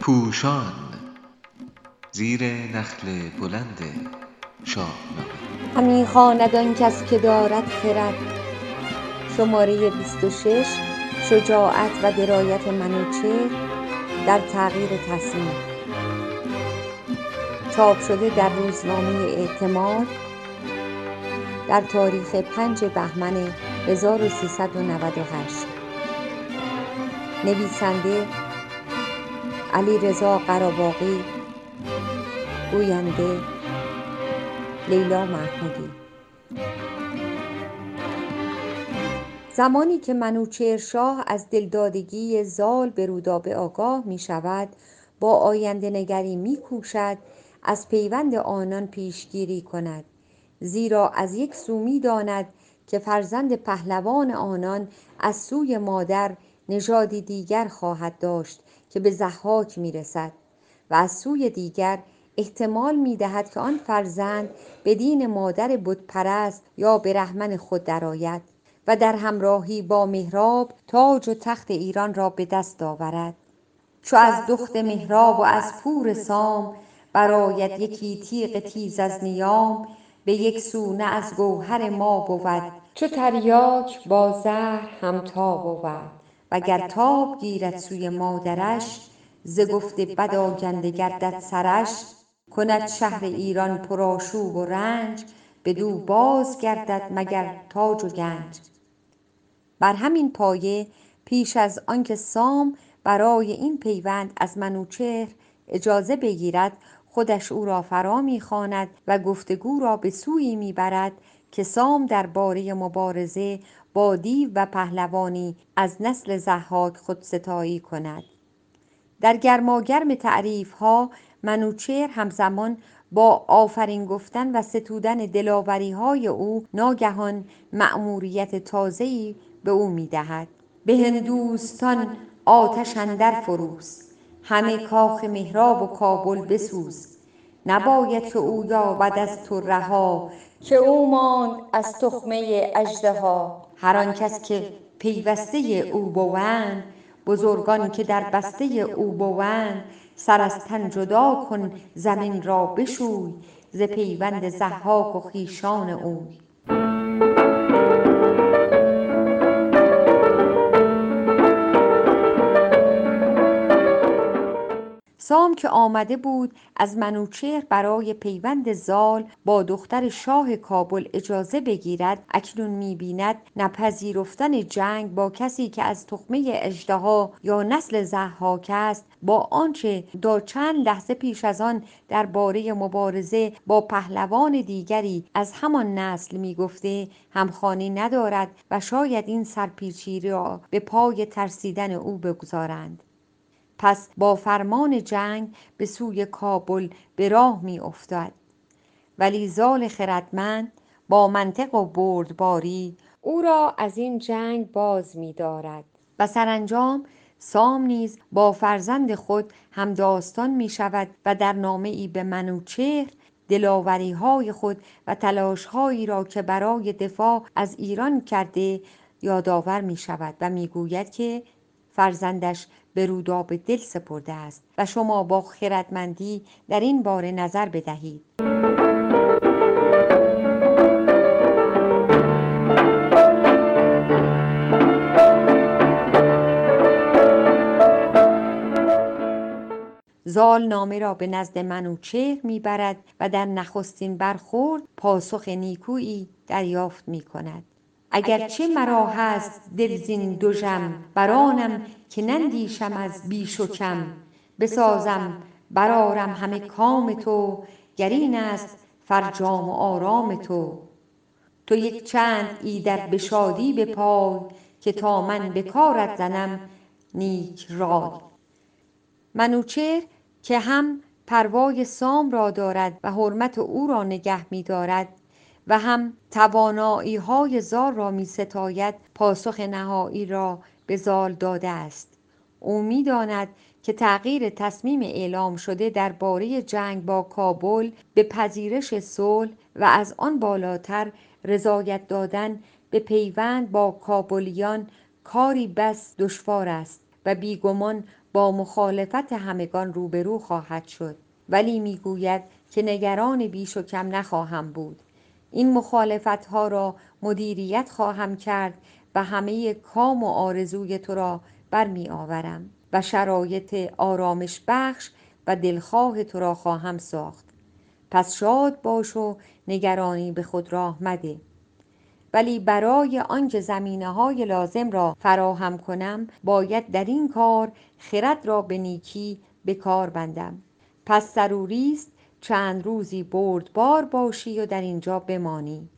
پوشان زیر نخل بلند شاهنامه همی خواند آن کس که دارد خرد. شماره 26 شجاعت و درایت منوچهر در تغییر تصمیم. چاپ شده در روزنامه اعتماد. در تاریخ 5 بهمن 1398 نویسنده علیرضا قراباغی گوینده لیلا محمودی. زمانی که منوچهر شاه از دلدادگی زال به رودابه آگاه می شود با آینده نگری می کوشد از پیوند آنان پیشگیری کند. زیرا از یک سو می داند که فرزند پهلوان آنان از سوی مادر نژادی دیگر خواهد داشت که به ضحاک می رسد و از سوی دیگر احتمال می دهد که آن فرزند به دین مادر بت پرست یا برهمن خود درآید و در همراهی با مهراب تاج و تخت ایران را به دست آورد. چو از دخت مهراب و از پور سام برآید یکی تیغ تیز از نیام به یک سو نه از گوهر ما بود. چو تریاک با زهر همتا بود. وگر تاب گیرد سوی مادرش ز گفت بد آگنده گردد سرش کند شهر ایران پرآشوب و رنج بدو باز گردد مگر تاج و گنج. بر همین پایه پیش از آنکه سام برای این پیوند از منوچهر اجازه بگیرد خودش او را فرا می خواند و گفت و گو را به سویی می برد که سام درباره مبارزه با دیو و پهلوانی از نسل ضحاک خودستایی کند. در گرماگرم تعریف ها منوچهر همزمان با آفرین گفتن و ستودن دلاوری های او ناگهان مأموریت تازه ای به او می دهد به هندوستان آتش اندر فروز همه کاخ مهراب و کابل بسوز. نباید که او یابد از تو رها که او ماند از تخمه اژدها. هر آن کس که پیوسته او بوند بزرگان که در بسته او بوند سر از تن جدا کن زمین را بشوی ز پیوند ضحاک و خویشان اوی. سام که آمده بود از منوچهر برای پیوند زال با دختر شاه کابل اجازه بگیرد اکنون می بیند نپذیرفتن جنگ با کسی که از تخمه اژدها یا نسل ضحاک است با آنچه تا چند لحظه پیش از آن درباره مبارزه با پهلوان دیگری از همان نسل می گفته همخوانی ندارد و شاید این سرپیچی را به پای ترسیدن او بگذارند. پس با فرمان جنگ به سوی کابل به راه می افتد ولی زال خردمند با منطق و بردباری او را از این جنگ باز می دارد و سرانجام سام نیز با فرزند خود همداستان می شود و در نامه ای به منوچهر دلاوری های خود و تلاش هایی را که برای دفاع از ایران کرده یادآور می شود و می گوید که فرزندش به رودابه دل سپرده است و شما با خردمندی در این باره نظر بدهید. زال نامه را به نزد منوچهر می برد و در نخستین برخورد پاسخ نیکویی دریافت می کند اگر چه مرا هست دل زین دژم بر آنم که نندیشم از بیش و کم. بسازم برآرم همه کام تو گر این است فرجام و آرام تو. تو یک چند ایدر به شادی بپای که تا من به کارت زنم نیک رای. منوچهر که هم پروای سام را دارد و حرمت او را نگه می دارد و هم توانایی های زال را می ستاید پاسخ نهایی را به زال داده است. او می داند که تغییر تصمیم اعلام شده درباره جنگ با کابل به پذیرش صلح و از آن بالاتر رضایت دادن به پیوند با کابلیان کاری بس دشوار است و بیگمان با مخالفت همگان روبرو خواهد شد. ولی می‌گوید که نگران بیش و کم نخواهم بود. این مخالفت ها را مدیریت خواهم کرد و همه کام و آرزوی تو را برمی آورم و شرایط آرامش بخش و دلخواه تو را خواهم ساخت. پس شاد باش و نگرانی به خود راه مده. ولی برای آنکه زمینه های لازم را فراهم کنم باید در این کار خرد را به نیکی به کار بندم. پس ضروری است چند روزی بردبار باشی و در اینجا بمانی.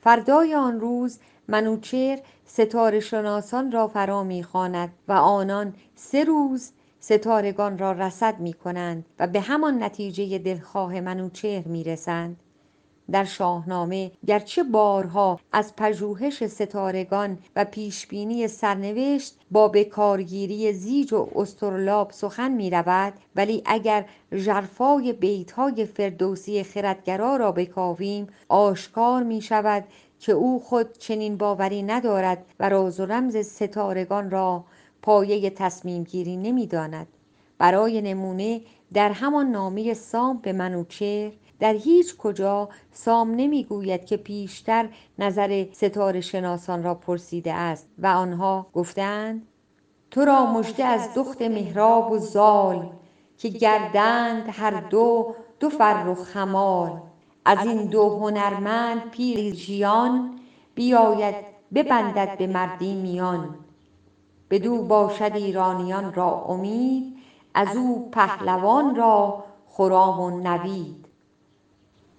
فردای آن روز منوچهر ستاره شناسان را فرا می‌خواند و آنان سه روز ستارگان را رصد می کنند و به همان نتیجه دلخواه منوچهر می رسند در شاهنامه گرچه بارها از پژوهش ستارگان و پیشبینی سرنوشت با بکارگیری زیج و استرلاب سخن می رود ولی اگر ژرفای بیتهای فردوسی خردگرا را بکاویم آشکار می شود که او خود چنین باوری ندارد و راز و رمز ستارگان را پایه تصمیم گیری نمی داند. برای نمونه در همان نامه سام به منوچهر در هیچ کجا سام نمی‌گوید که پیشتر نظر ستاره شناسان را پرسیده است و آنها گفتند تو را مژده از دخت مهراب و زال که گردند هر دو دو فرخ خمال از این دو هنرمند پیر ژیان بیاید ببندد به مردی میان. بدو باشد ایرانیان را امید از او پهلوان را خرام و نوید.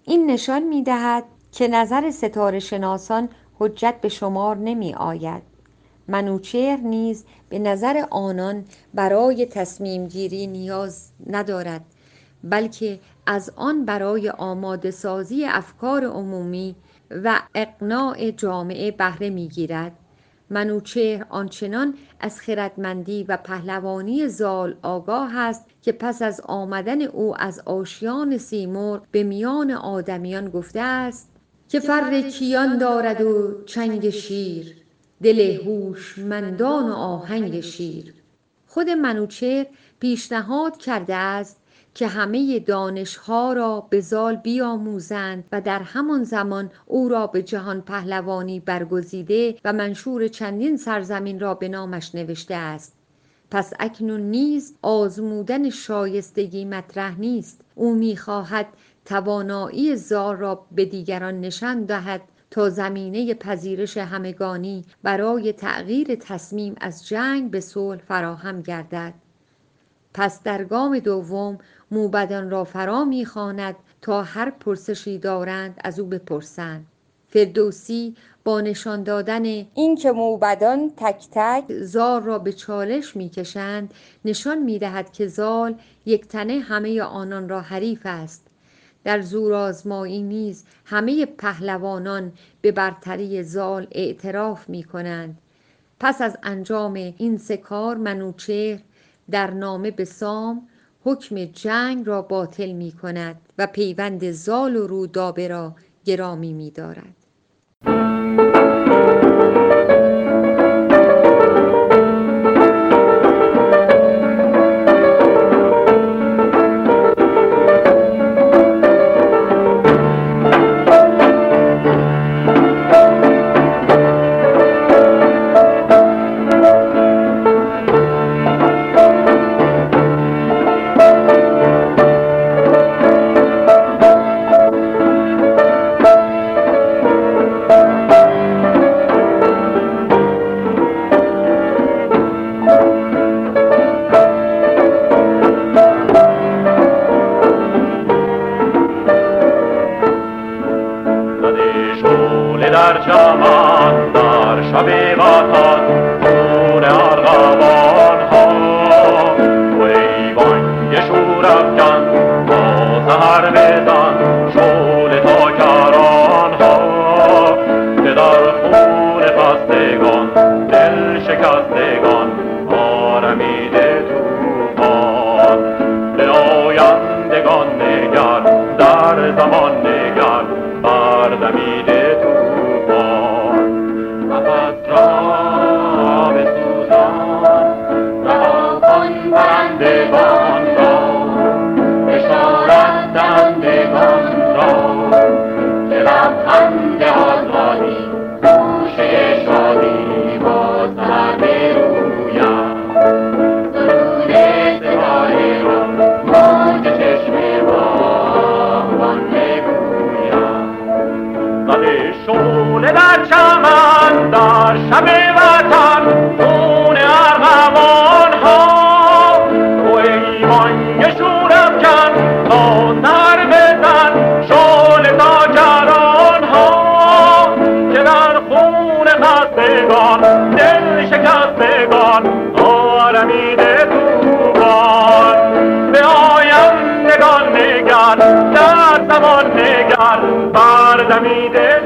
این نشان می دهد که نظر ستاره شناسان حجت به شمار نمی آید. منوچهر نیز به نظر آنان برای تصمیم گیری نیاز ندارد بلکه از آن برای آماده سازی افکار عمومی و اقناع جامعه بهره می گیرد منوچهر آنچنان از خردمندی و پهلوانی زال آگاه است که پس از آمدن او از آشیان سیمرغ به میان آدمیان گفته است که فر کیان دارد و چنگ شیر دل هوشمندان و آهنگ شیر. خود منوچهر پیشنهاد کرده است که همه دانشها را به زال بیاموزند و در همان زمان او را به جهان پهلوانی برگزیده و منشور چندین سرزمین را به نامش نوشته است. پس اکنون نیز آزمودن شایستگی مطرح نیست. او می‌خواهد توانایی زال را به دیگران نشان دهد تا زمینه پذیرش همگانی برای تغییر تصمیم از جنگ به صلح فراهم گردد. پس در گام دوم موبدان را فرا می‌خواند تا هر پرسشی دارند از او بپرسند. فردوسی با نشان دادن اینکه موبدان تک تک زال را به چالش می‌کشند نشان می‌دهد که زال یکتنه همه آنان را حریف است. در زورآزمایی نیز همه پهلوانان به برتری زال اعتراف می کنند پس از انجام این سه کار منوچهر در نامه به سام حکم جنگ را باطل می کند و پیوند زال و رودابه را گرامی می دارد. چمن در شب وطن خون ارغوان ها تو ایمان یه شور افکن تا سر بزن شعله تا جران ها که در خون خستگان دل شکستگان آرمیده توبان به آیندگان نگر در زمان نگر بردمیده